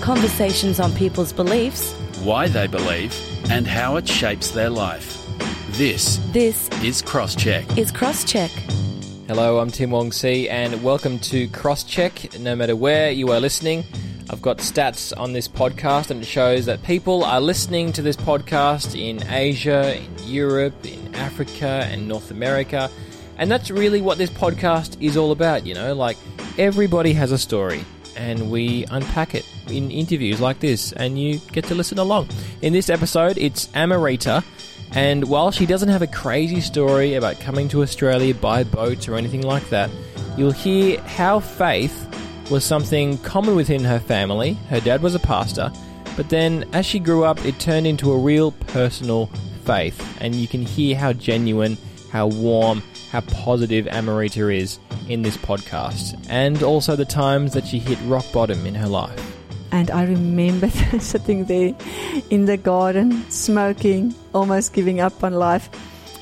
conversations on people's beliefs, why they believe, and how it shapes their life. This this is Crosscheck. is Crosscheck. Hello, I'm Tim Wong Si, and welcome to Crosscheck. No matter where you are listening, I've got stats on this podcast, and it shows that people are listening to this podcast in Asia, in Europe, in Africa, and North America. And that's really what this podcast is all about, you know? Like, everybody has a story, and we unpack it in interviews like this, and you get to listen along. In this episode, it's Amarita. And while she doesn't have a crazy story about coming to Australia by boat or anything like that, you'll hear how faith was something common within her family. Her dad was a pastor, but then as she grew up, it turned into a real personal faith. And you can hear how genuine, how warm, how positive Amarita is in this podcast, and also the times that she hit rock bottom in her life. And I remember sitting there in the garden, smoking, almost giving up on life.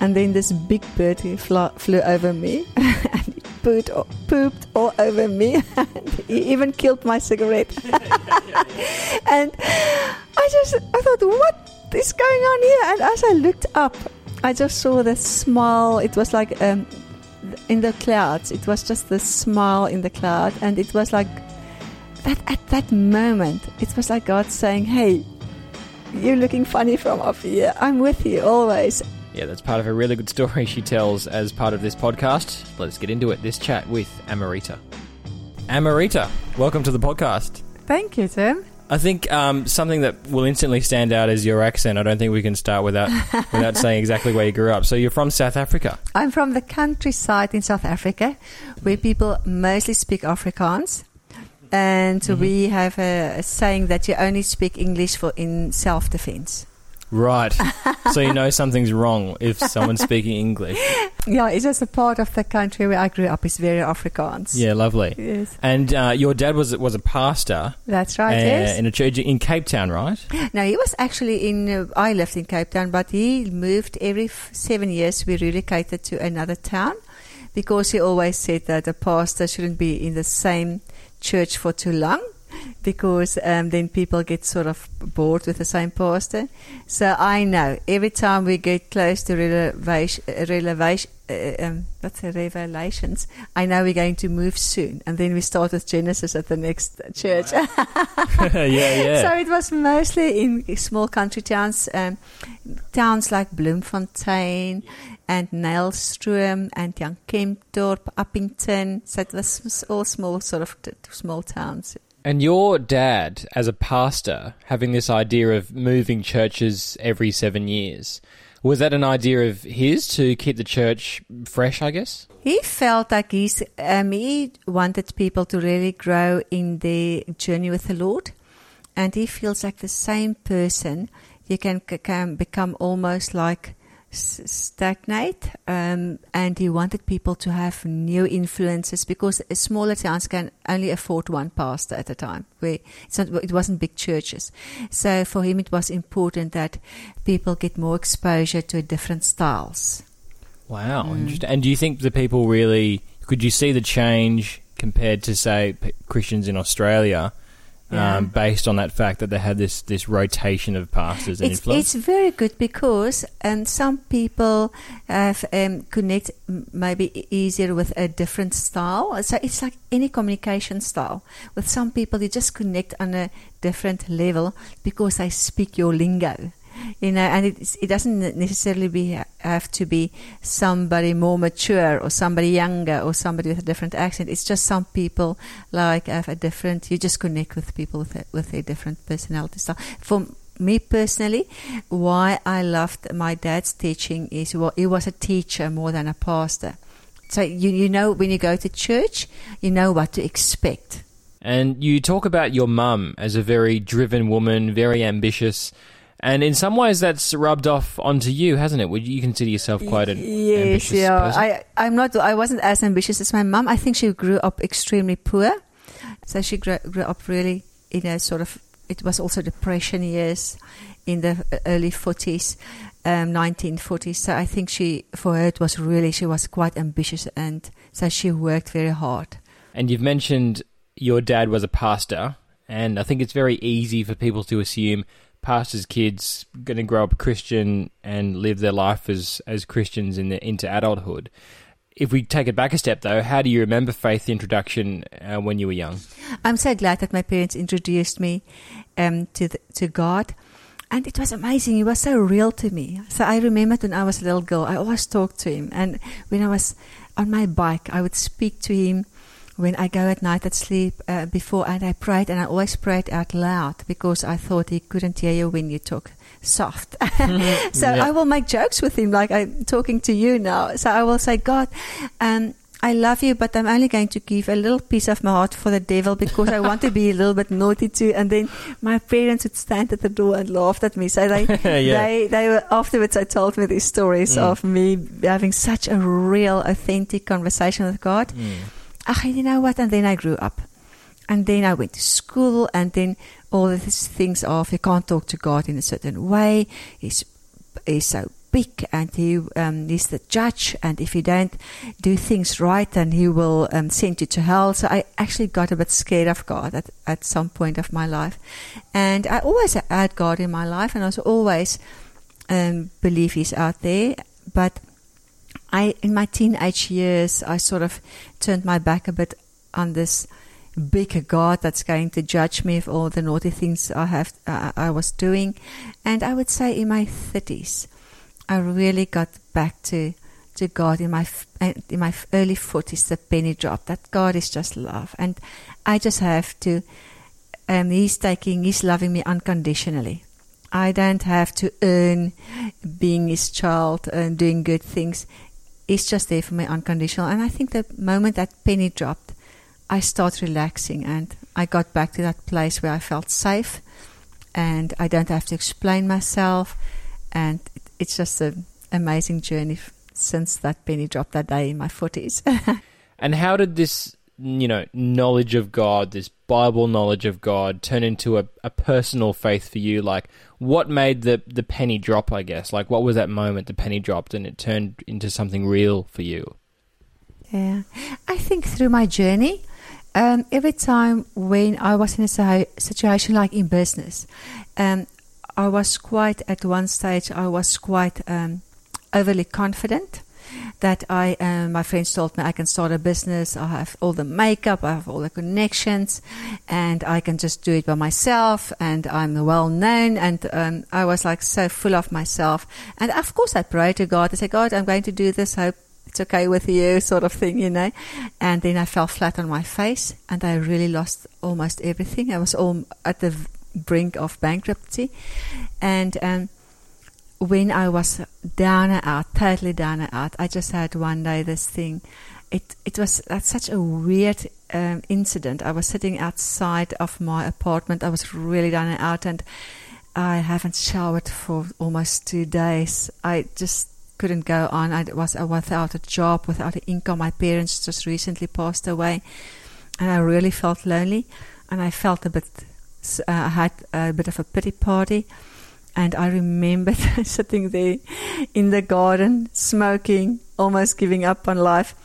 And then this big bird flew, flew over me and pooped, pooped all over me. He even killed my cigarette. and I just, I thought, what is going on here? And as I looked up, I just saw the smile. It was like um, in the clouds. It was just the smile in the cloud. And it was like, that at that moment, it was like God saying, Hey, you're looking funny from up here. I'm with you always. Yeah, that's part of a really good story she tells as part of this podcast. Let's get into it. This chat with Amarita. Amarita, welcome to the podcast. Thank you, Tim. I think um, something that will instantly stand out is your accent. I don't think we can start without without saying exactly where you grew up. So you're from South Africa. I'm from the countryside in South Africa, where people mostly speak Afrikaans and mm-hmm. we have a, a, saying that you only speak English for in self defense. Right. so you know something's wrong if someone's speaking English. Yeah, it's just a part of the country where I grew up. It's very Afrikaans. Yeah, lovely. Yes. And uh, your dad was was a pastor. That's right. Uh, yes. In a church in Cape Town, right? No, he was actually in. Uh, I lived in Cape Town, but he moved every f- seven years. We relocated to another town because he always said that a pastor shouldn't be in the same church for too long because um, then people get sort of bored with the same pastor. So I know every time we get close to revelation, revelation uh, um, what's the revelations, I know we're going to move soon. And then we start with Genesis at the next church. yeah, yeah. So it was mostly in small country towns, um, towns like Bloemfontein and Nylstroom and Jan Kempdorp, Upington. So it was all small, sort of t- small towns. And your dad, as a pastor, having this idea of moving churches every seven years, was that an idea of his to keep the church fresh, I guess? He felt like he's, um, he wanted people to really grow in their journey with the Lord. And he feels like the same person, you can, can become almost like stagnate um, and he wanted people to have new influences because smaller towns can only afford one pastor at a time where not, it wasn't big churches. So for him it was important that people get more exposure to different styles. Wow mm. interesting. And do you think the people really could you see the change compared to say christians in australia yeah. um, based on that fact that they had this, this rotation of pastors and it's, influence? It's very good because um, some people have, um, connect maybe easier with a different style. So it's like any communication style. With some people, you just connect on a different level because they speak your lingo you know, and it, it doesn't necessarily be have to be somebody more mature or somebody younger or somebody with a different accent. It's just some people like have a different. You just connect with people with a, with a different personality style. For me personally, why I loved my dad's teaching is well, he was a teacher more than a pastor. So you you know when you go to church, you know what to expect. And you talk about your mum as a very driven woman, very ambitious. And in some ways, that's rubbed off onto you, hasn't it? Would you consider yourself quite an yes, ambitious yeah. person? I, I'm not. I wasn't as ambitious as my mum. I think she grew up extremely poor, so she grew, grew up really in a sort of. It was also depression years in the early 40s, um, 1940s. So I think she, for her, it was really she was quite ambitious, and so she worked very hard. And you've mentioned your dad was a pastor and I think it's very easy for people to assume pastors' kids going to grow up Christian and live their life as as Christians in the, into adulthood. If we take it back a step, though, how do you remember faith introduction uh, when you were young? I'm so glad that my parents introduced me um, to the, to God, and it was amazing. He was so real to me. So I remembered when I was a little girl, I always talked to him, and when I was on my bike, I would speak to him. When I go at night at sleep uh, before, and I prayed, and I always prayed out loud because I thought he couldn't hear you when you talk soft. so Yeah. I will make jokes with him, like I'm talking to you now. So I will say, God, um, I love you, but I'm only going to give a little piece of my heart for the devil because I want to be a little bit naughty too. And then my parents would stand at the door and laughed at me. So they, Yeah. they, they were afterwards. I told me these stories Mm. of me having such a real, authentic conversation with God. Ah, you know what? And then I grew up. And then I went to school, and then all these things of you can't talk to God in a certain way. He's, he's so big, and he um, he's the judge, and if you don't do things right, then he will um, send you to hell. So I actually got a bit scared of God at, at some point of my life. And I always had God in my life, and I was always um, believe He's out there. But I, in my teenage years, I sort of turned my back a bit on this big God that's going to judge me for all the naughty things I have uh, I was doing, and I would say in my thirties, I really got back to to God in my uh, in my early forties. The penny dropped that God is just love, and I just have to. Um, he's taking, he's loving me unconditionally. I don't have to earn being his child and doing good things. He's just there for me unconditional. And I think the moment that penny dropped, I start relaxing and I got back to that place where I felt safe and I don't have to explain myself. And it's just an amazing journey since that penny dropped that day in my 40s. And how did this, you know, knowledge of God, this Bible knowledge of God, turn into a, a personal faith for you? Like, what made the, the penny drop, I guess? Like, what was that moment the penny dropped and it turned into something real for you? Yeah, I think through my journey, um, every time when I was in a situation like in business, um, I was quite at one stage. I was quite um, overly confident that I, um, my friends told me I can start a business. I have all the makeup, I have all the connections, and I can just do it by myself. And I'm well known. And um, I was like so full of myself. And of course, I prayed to God. I said, God, I'm going to do this. Hope it's okay with you, sort of thing, you know. And then I fell flat on my face, and I really lost almost everything. I was all at the brink of bankruptcy, and um, when I was down and out, totally down and out, I just had one day this thing. It it was such a weird um, incident. I was sitting outside of my apartment. I was really down and out, and I haven't showered for almost two days. I just couldn't go on. I was without a job, without an income. My parents just recently passed away, and I really felt lonely. And I felt a bit. Uh, I had a bit of a pity party, and I remember sitting there in the garden, smoking, almost giving up on life.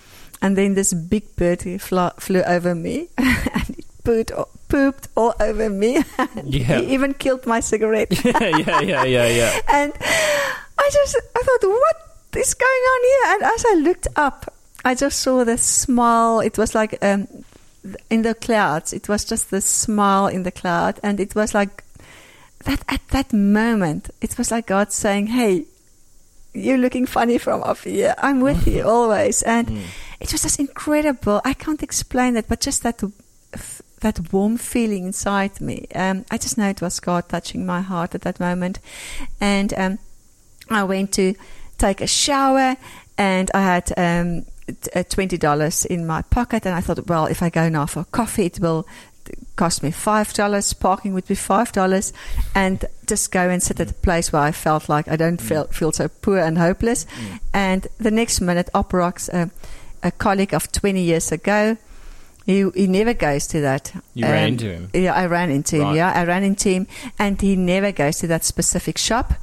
And then this big bird flew, flew over me, and it pooped, pooped all over me. Yeah. He even killed my cigarette. yeah, yeah, yeah, yeah, yeah. and I just I thought, what is going on here? And as I looked up, I just saw the smile. It was like um, in the clouds. It was just the smile in the cloud, and it was like that at that moment. It was like God saying, "Hey, you're looking funny from up here. I'm with you always." And it was just incredible. I can't explain it, but just that that warm feeling inside me. Um, I just know it was God touching my heart at that moment. And um, I went to take a shower, and I had um, uh, twenty dollars in my pocket, and I thought, well, if I go now for coffee, it will cost me five dollars. Parking would be five dollars, and just go and sit at a place where I felt like I don't feel feel so poor and hopeless. And the next minute, up rocks a, a colleague of twenty years ago. He, he never goes to that. You ran into him? Yeah, I ran into him. Right. Yeah, I ran into him, and he never goes to that specific shop.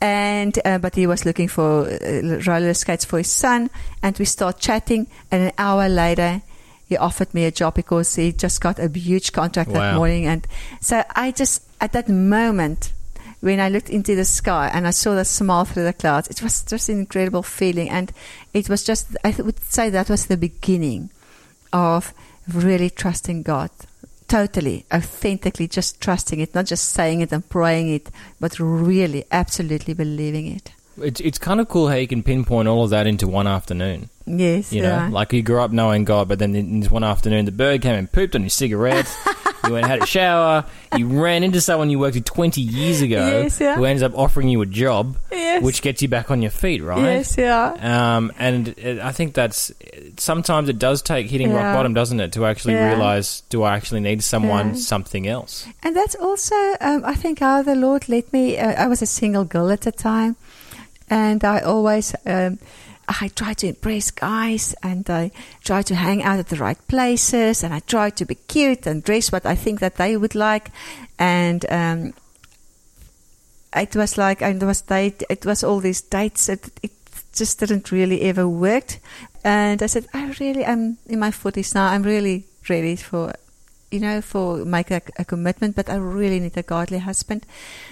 And uh, but he was looking for uh, roller skates for his son, and we start chatting. And an hour later, he offered me a job because he just got a huge contract that morning. And so I just, at that moment, when I looked into the sky and I saw the smile through the clouds, it was just an incredible feeling. And it was just, I would say that was the beginning of really trusting God. Totally, authentically, just trusting it, not just saying it and praying it, but really, absolutely believing it. It's it's kind of cool how you can pinpoint all of that into one afternoon. Yes, You know, yeah. like you grew up knowing God, but then in this one afternoon, the bird came and pooped on your cigarette. you went and had a shower. You ran into someone you worked with 20 years ago Yes, yeah. who ends up offering you a job, Yes. which gets you back on your feet, right? Yes, yeah. Um, and it, I think that's sometimes it does take hitting rock bottom, doesn't it, to actually Yeah. realize do I actually need someone, Yeah. something else? And that's also, um, I think, how the Lord led me. Uh, I was a single girl at the time, and I always, um, I try to impress guys, and I try to hang out at the right places, and I try to be cute and dress what I think that they would like, and um, it was like, and was date, it was all these dates. It, it just didn't really ever worked, and I said, I really am in my forties now. I'm really ready for you know, for make a, a commitment, but I really need a godly husband.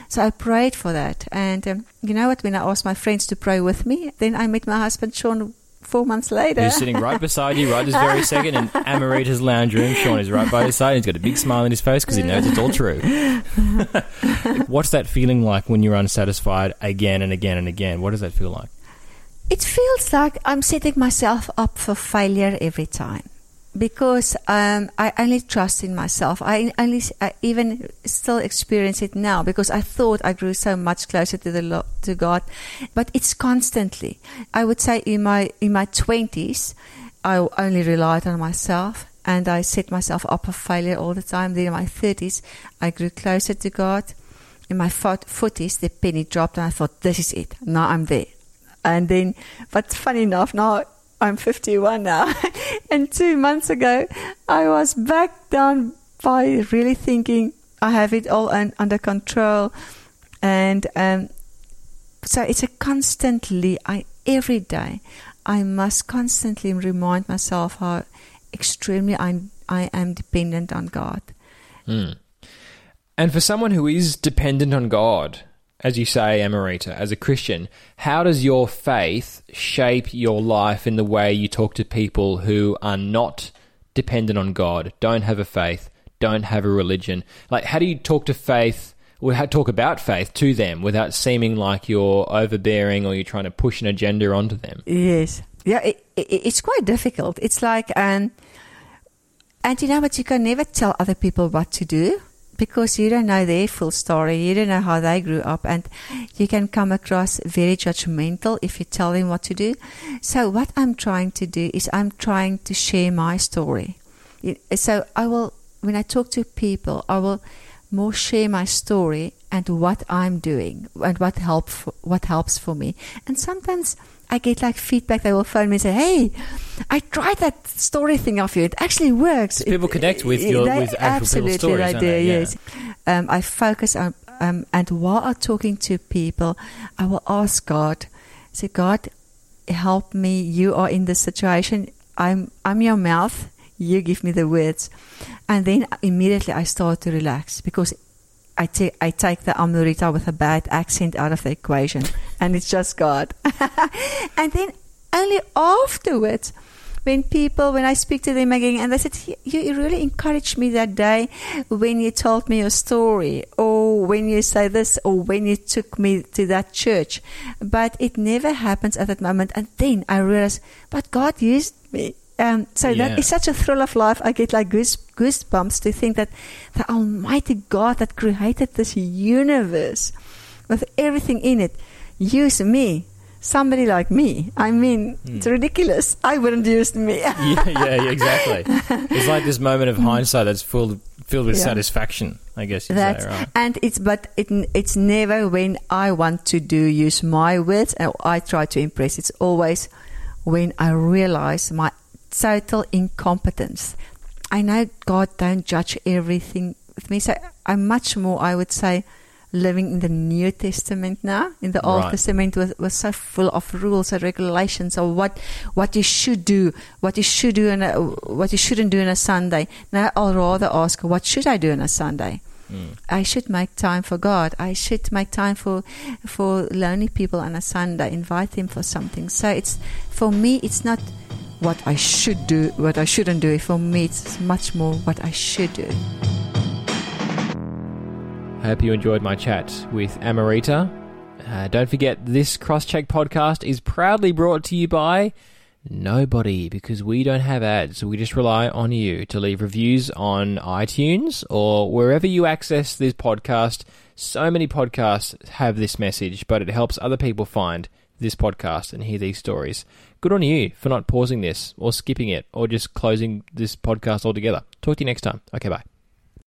So I prayed for that. And um, you know what? When I asked my friends to pray with me, then I met my husband, Sean, four months later. Who's sitting right beside you right this very second in Amarita's lounge room. Sean is right by his side. He's got a big smile on his face because he knows it's all true. What's that feeling like when you're unsatisfied again and again and again? What does that feel like? It feels like I'm setting myself up for failure every time because um, I only trust in myself. I only I even still experience it now because I thought I grew so much closer to the to God, but it's constantly. I would say in my in my twenties, I only relied on myself and I set myself up for failure all the time. Then in my thirties, I grew closer to God. In my forties, the penny dropped, and I thought, "This is it. Now I'm there." And then, but funny enough, now I'm 51 now. and two months ago, I was back down by really thinking I have it all un- under control. And um, so it's a constantly, I, every day, I must constantly remind myself how extremely I'm, I am dependent on God. Mm. And for someone who is dependent on God, as you say, Amarita, as a Christian, how does your faith shape your life in the way you talk to people who are not dependent on God, don't have a faith, don't have a religion? Like, how do you talk to faith, or talk about faith to them without seeming like you're overbearing or you're trying to push an agenda onto them? Yes. Yeah, it, it, it's quite difficult. It's like, um, and you know what? You can never tell other people what to do because you don't know their full story. You don't know how they grew up, and you can come across very judgmental if you tell them what to do. So, what I'm trying to do is I'm trying to share my story. So, I will, when I talk to people, I will more share my story and what I'm doing and what help what helps for me. And sometimes I get like feedback. They will phone me and say, "Hey, I tried that story thing of you. It actually works." So people it, connect with your they, with absolutely stories. they? Yeah. Yes, um, I focus on um, and while I'm talking to people, I will ask God, "Say, God, help me. You are in this situation. I'm I'm your mouth. You give me the words." And then immediately I start to relax because I take I take the Amarita with a bad accent out of the equation, and it's just God. and then only afterwards, when people, when I speak to them again, and they said, "You, you really encouraged me that day when you told me your story, or when you say this, or when you took me to that church," but it never happens at that moment. And then I realize, but God used me. Um, so Yeah. that is such a thrill of life. I get like goose, goosebumps to think that the Almighty God that created this universe with everything in it use me, somebody like me. I mean, it's hmm. ridiculous. I wouldn't use me. yeah, yeah, yeah, exactly. It's like this moment of hmm. hindsight that's filled filled with Yeah. satisfaction. I guess That's say, right? and it's but it it's never when I want to do use my words or I try to impress. It's always when I realize my total incompetence. I know God don't judge everything with me, so I'm much more. I would say living in the New Testament now. In the Old Right. Testament was, was so full of rules and regulations of what what you should do, what you should do, and what you shouldn't do on a Sunday. Now I'll rather ask, what should I do on a Sunday? Hmm. I should make time for God. I should make time for for lonely people on a Sunday. Invite them for something. So it's for me. It's not what I should do, what I shouldn't do. For me, it's much more what I should do. I hope you enjoyed my chat with Amarita. Uh, don't forget, this Crosscheck podcast is proudly brought to you by nobody because we don't have ads. We just rely on you to leave reviews on iTunes or wherever you access this podcast. So many podcasts have this message, but it helps other people find this podcast and hear these stories. Good on you for not pausing this or skipping it or just closing this podcast altogether. Talk to you next time. Okay, bye.